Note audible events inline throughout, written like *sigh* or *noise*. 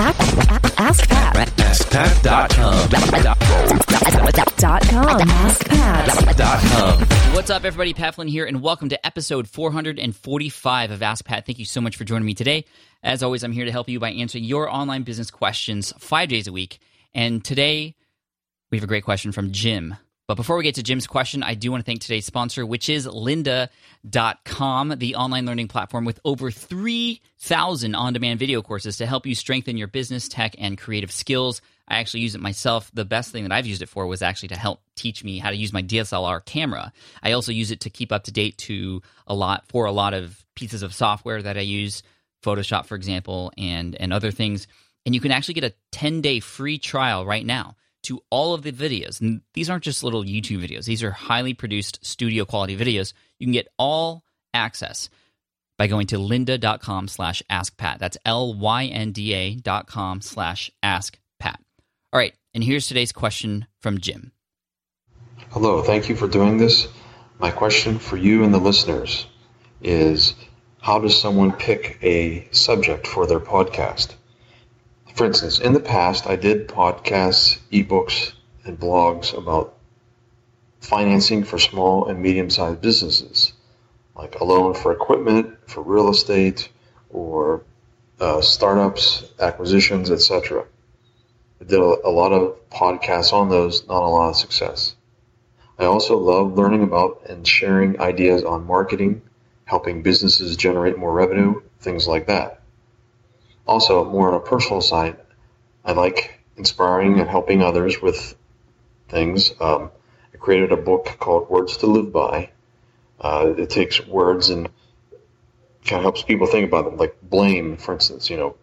Ask Pat. AskPat.com. Dot com. Ask Pat. Dot com. What's up, everybody? Pat Flynn here, and welcome to episode 445 of Ask Pat. Thank you so much for joining me today. As always, I'm here to help you by answering your online business questions five days a week. And today, we have a great question from Jim. But before we get to Jim's question, I do want to thank today's sponsor, which is lynda.com, the online learning platform with over 3,000 on demand video courses to help you strengthen your business, tech, and creative skills. I actually use it myself. The best thing that I've used it for was actually to help teach me how to use my DSLR camera. I also use it to keep up to date to a lot for a lot of pieces of software that I use, Photoshop, for example, and and other things. And you can actually get a 10 day free trial right now to all of the videos. And these aren't just little YouTube videos, these are highly produced studio quality videos. You can get all access by going to lynda.com slash askpat. That's L-Y-N-D-A dot com slash askpat. All right, and here's today's question from Jim. Hello, thank you for doing this. My question for you and the listeners is how does someone pick a subject for their podcast? For instance, in the past, I did podcasts, ebooks, and blogs about financing for small and medium sized businesses, like a loan for equipment, for real estate, or uh, startups, acquisitions, etc. I did a, a lot of podcasts on those, not a lot of success. I also love learning about and sharing ideas on marketing, helping businesses generate more revenue, things like that. Also, more on a personal side, I like inspiring and helping others with things. Um, I created a book called Words to Live By. Uh, it takes words and kind of helps people think about them, like blame, for instance. You know,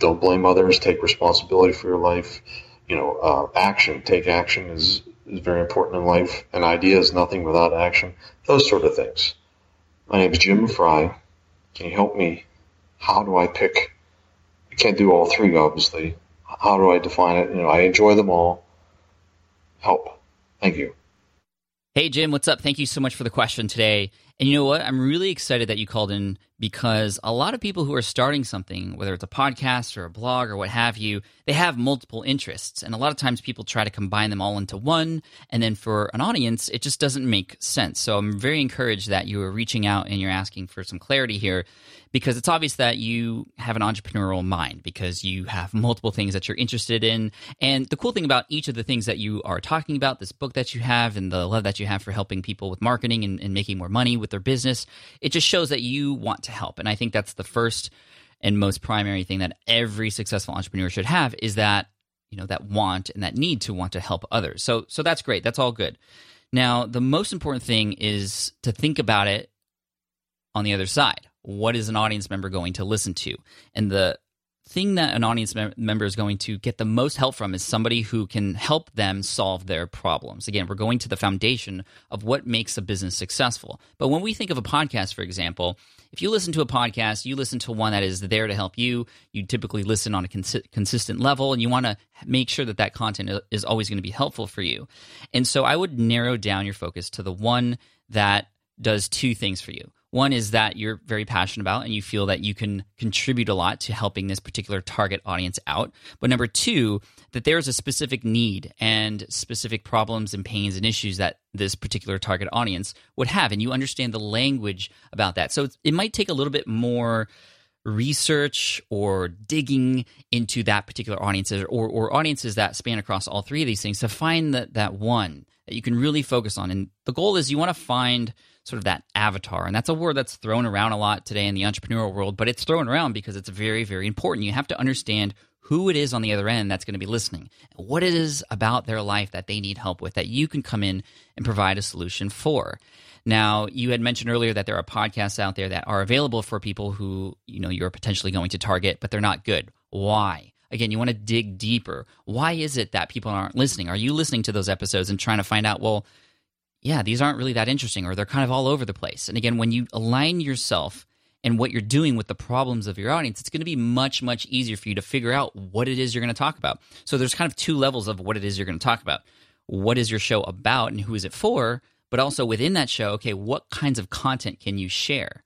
don't blame others. Take responsibility for your life. You know, uh, action. Take action is is very important in life. An idea is nothing without action. Those sort of things. My name is Jim Fry. Can you help me? How do I pick? Can't do all three, obviously. How do I define it? You know, I enjoy them all. Help. Thank you. Hey, Jim, what's up? Thank you so much for the question today. And you know what? I'm really excited that you called in because a lot of people who are starting something, whether it's a podcast or a blog or what have you, they have multiple interests. And a lot of times people try to combine them all into one. And then for an audience, it just doesn't make sense. So I'm very encouraged that you are reaching out and you're asking for some clarity here because it's obvious that you have an entrepreneurial mind because you have multiple things that you're interested in. And the cool thing about each of the things that you are talking about, this book that you have and the love that you have for helping people with marketing and, and making more money with their business, it just shows that you want to help. And I think that's the first and most primary thing that every successful entrepreneur should have is that you know that want and that need to want to help others. So so that's great. That's all good. Now, the most important thing is to think about it on the other side what is an audience member going to listen to? And the thing that an audience mem- member is going to get the most help from is somebody who can help them solve their problems. Again, we're going to the foundation of what makes a business successful. But when we think of a podcast, for example, if you listen to a podcast, you listen to one that is there to help you. You typically listen on a cons- consistent level, and you want to make sure that that content is always going to be helpful for you. And so I would narrow down your focus to the one that does two things for you. One is that you're very passionate about and you feel that you can contribute a lot to helping this particular target audience out. But number two, that there's a specific need and specific problems and pains and issues that this particular target audience would have. And you understand the language about that. So it might take a little bit more research or digging into that particular audience or, or audiences that span across all three of these things to find that, that one that you can really focus on. And the goal is you want to find sort of that avatar. And that's a word that's thrown around a lot today in the entrepreneurial world, but it's thrown around because it's very, very important. You have to understand who it is on the other end that's going to be listening, what it is about their life that they need help with that you can come in and provide a solution for. Now, you had mentioned earlier that there are podcasts out there that are available for people who, you know, you're potentially going to target, but they're not good. Why? Again, you want to dig deeper. Why is it that people aren't listening? Are you listening to those episodes and trying to find out, well, yeah, these aren't really that interesting or they're kind of all over the place. And again, when you align yourself and what you're doing with the problems of your audience, it's going to be much, much easier for you to figure out what it is you're going to talk about. So there's kind of two levels of what it is you're going to talk about. What is your show about and who is it for? But also within that show, okay, what kinds of content can you share?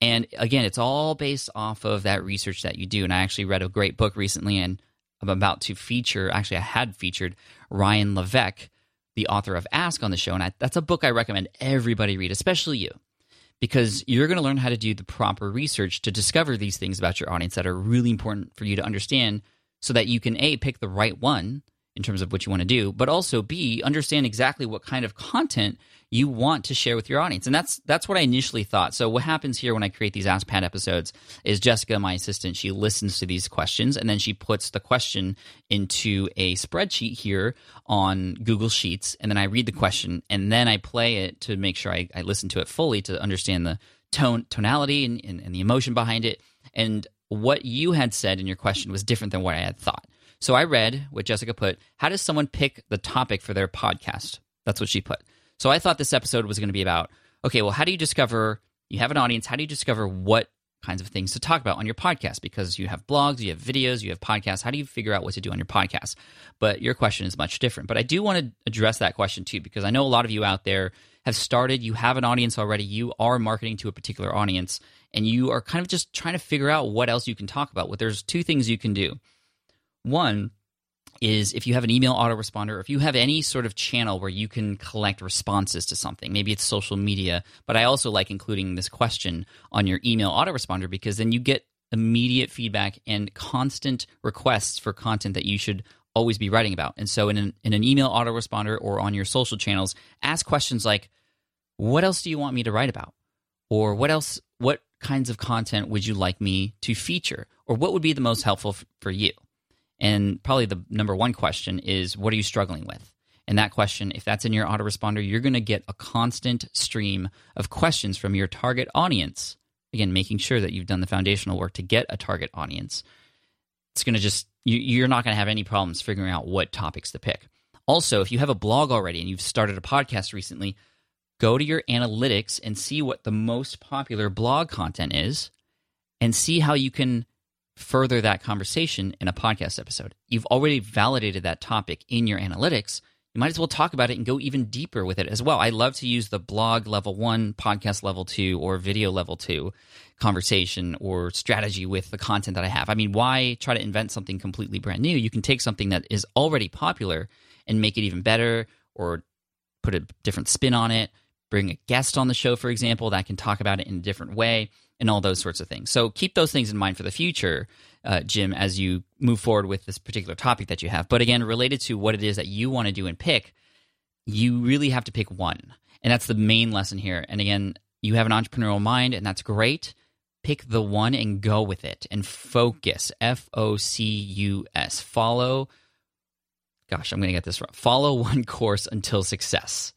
And again, it's all based off of that research that you do. And I actually read a great book recently, and I'm about to feature, actually, I had featured Ryan Levesque, the author of Ask on the show. And I, that's a book I recommend everybody read, especially you, because you're going to learn how to do the proper research to discover these things about your audience that are really important for you to understand so that you can, A, pick the right one in terms of what you want to do, but also B, understand exactly what kind of content you want to share with your audience. And that's that's what I initially thought. So what happens here when I create these Ask Pat episodes is Jessica, my assistant, she listens to these questions and then she puts the question into a spreadsheet here on Google Sheets. And then I read the question and then I play it to make sure I, I listen to it fully to understand the tone tonality and, and, and the emotion behind it. And what you had said in your question was different than what I had thought. So I read what Jessica put How does someone pick the topic for their podcast? That's what she put. So I thought this episode was going to be about okay, well, how do you discover you have an audience? How do you discover what kinds of things to talk about on your podcast? Because you have blogs, you have videos, you have podcasts. How do you figure out what to do on your podcast? But your question is much different. But I do want to address that question too, because I know a lot of you out there have started, you have an audience already, you are marketing to a particular audience, and you are kind of just trying to figure out what else you can talk about. Well, there's two things you can do. One is if you have an email autoresponder, or if you have any sort of channel where you can collect responses to something, maybe it's social media, but I also like including this question on your email autoresponder because then you get immediate feedback and constant requests for content that you should always be writing about. And so in an, in an email autoresponder or on your social channels, ask questions like, what else do you want me to write about? Or what else, what kinds of content would you like me to feature? Or what would be the most helpful f- for you? And probably the number one question is what are you struggling with? And that question, if that's in your autoresponder, you're going to get a constant stream of questions from your target audience. Again, making sure that you've done the foundational work to get a target audience. It's going to just, you, are not going to have any problems figuring out what topics to pick. Also, if you have a blog already and you've started a podcast recently, go to your analytics and see what the most popular blog content is and see how you can further that conversation in a podcast episode. You've already validated that topic in your analytics. You might as well talk about it and go even deeper with it as well. I love to use the blog level one, podcast level two, or video level two conversation or strategy with the content that I have. I mean, why try to invent something completely brand new? You can take something that is already popular and make it even better or put a different spin on it, bring a guest on the show, for example, that can talk about it in a different way and all those sorts of things. So keep those things in mind for the future, uh, Jim, as you move forward with this particular topic that you have. But again, related to what it is that you want to do and pick, you really have to pick one. And that's the main lesson here. And again, you have an entrepreneurial mind, and that's great. Pick the one and go with it and focus. F O C U S. Follow. Gosh, I'm going to get this wrong. Follow one *laughs* course until success.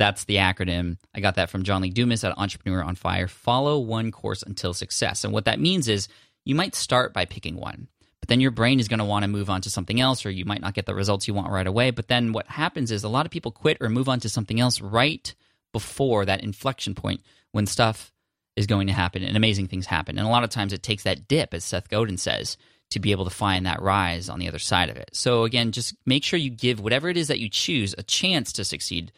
That's the acronym. I got that from John Lee Dumas at Entrepreneur on Fire. Follow one course until success. And what that means is you might start by picking one, but then your brain is going to want to move on to something else, or you might not get the results you want right away. But then what happens is a lot of people quit or move on to something else right before that inflection point when stuff is going to happen and amazing things happen. And a lot of times it takes that dip, as Seth Godin says, to be able to find that rise on the other side of it. So again, just make sure you give whatever it is that you choose a chance to succeed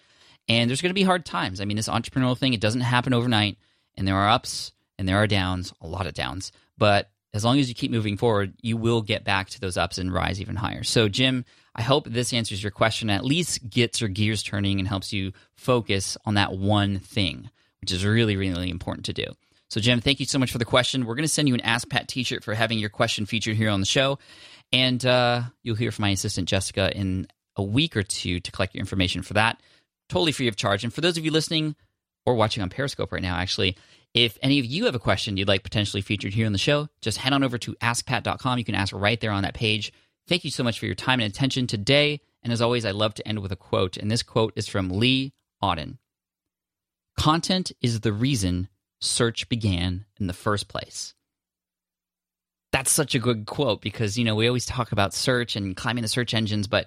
and there's going to be hard times. I mean, this entrepreneurial thing, it doesn't happen overnight. And there are ups and there are downs, a lot of downs. But as long as you keep moving forward, you will get back to those ups and rise even higher. So, Jim, I hope this answers your question, at least gets your gears turning and helps you focus on that one thing, which is really, really important to do. So, Jim, thank you so much for the question. We're going to send you an Ask Pat t shirt for having your question featured here on the show. And uh, you'll hear from my assistant, Jessica, in a week or two to collect your information for that totally free of charge. And for those of you listening or watching on Periscope right now, actually, if any of you have a question you'd like potentially featured here on the show, just head on over to askpat.com. You can ask right there on that page. Thank you so much for your time and attention today. And as always, I love to end with a quote. And this quote is from Lee Odden Content is the reason search began in the first place. That's such a good quote because, you know, we always talk about search and climbing the search engines, but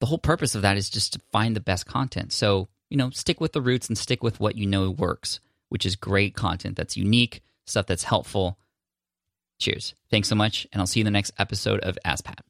the whole purpose of that is just to find the best content. So, you know, stick with the roots and stick with what you know works, which is great content that's unique, stuff that's helpful. Cheers. Thanks so much, and I'll see you in the next episode of Ask Pat.